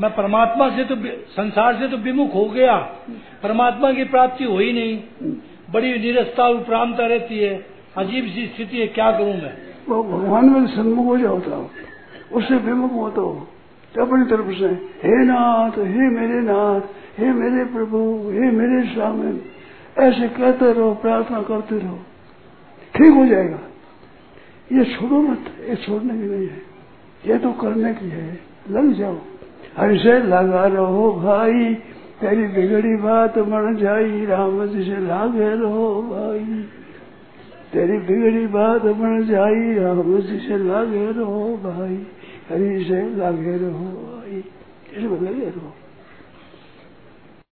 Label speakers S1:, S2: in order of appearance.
S1: मैं परमात्मा से तो संसार से तो विमुख हो गया। परमात्मा की प्राप्ति हो ही नहीं। बड़ी निरस्ता उपरांता रहती है। अजीब सी स्थिति है, क्या करूँ मैं?
S2: वो भगवान में सन्मुख हो जाता हो उससे विमुख हो तो। अपनी तरफ़ से, हे नाथ, हे मेरे नाथ, हे मेरे प्रभु, हे मेरे स्वामी, ऐसे कहते रहो, प्रार्थना करते रहो। ठीक हो जाएगा। ये छोड़ो मत, ये छोड़ने की नहीं है। ये तो करने की है। लग जाओ। हर से लगा रहो भाई तेरी बिगड़ी बात बन जाई, राम से लागे रहो भाई। तेरी बिगड़ी बात बन जाई, राम से लागे रहो भाई। हरी से लागे रहो भाई। इसमें लगे रहो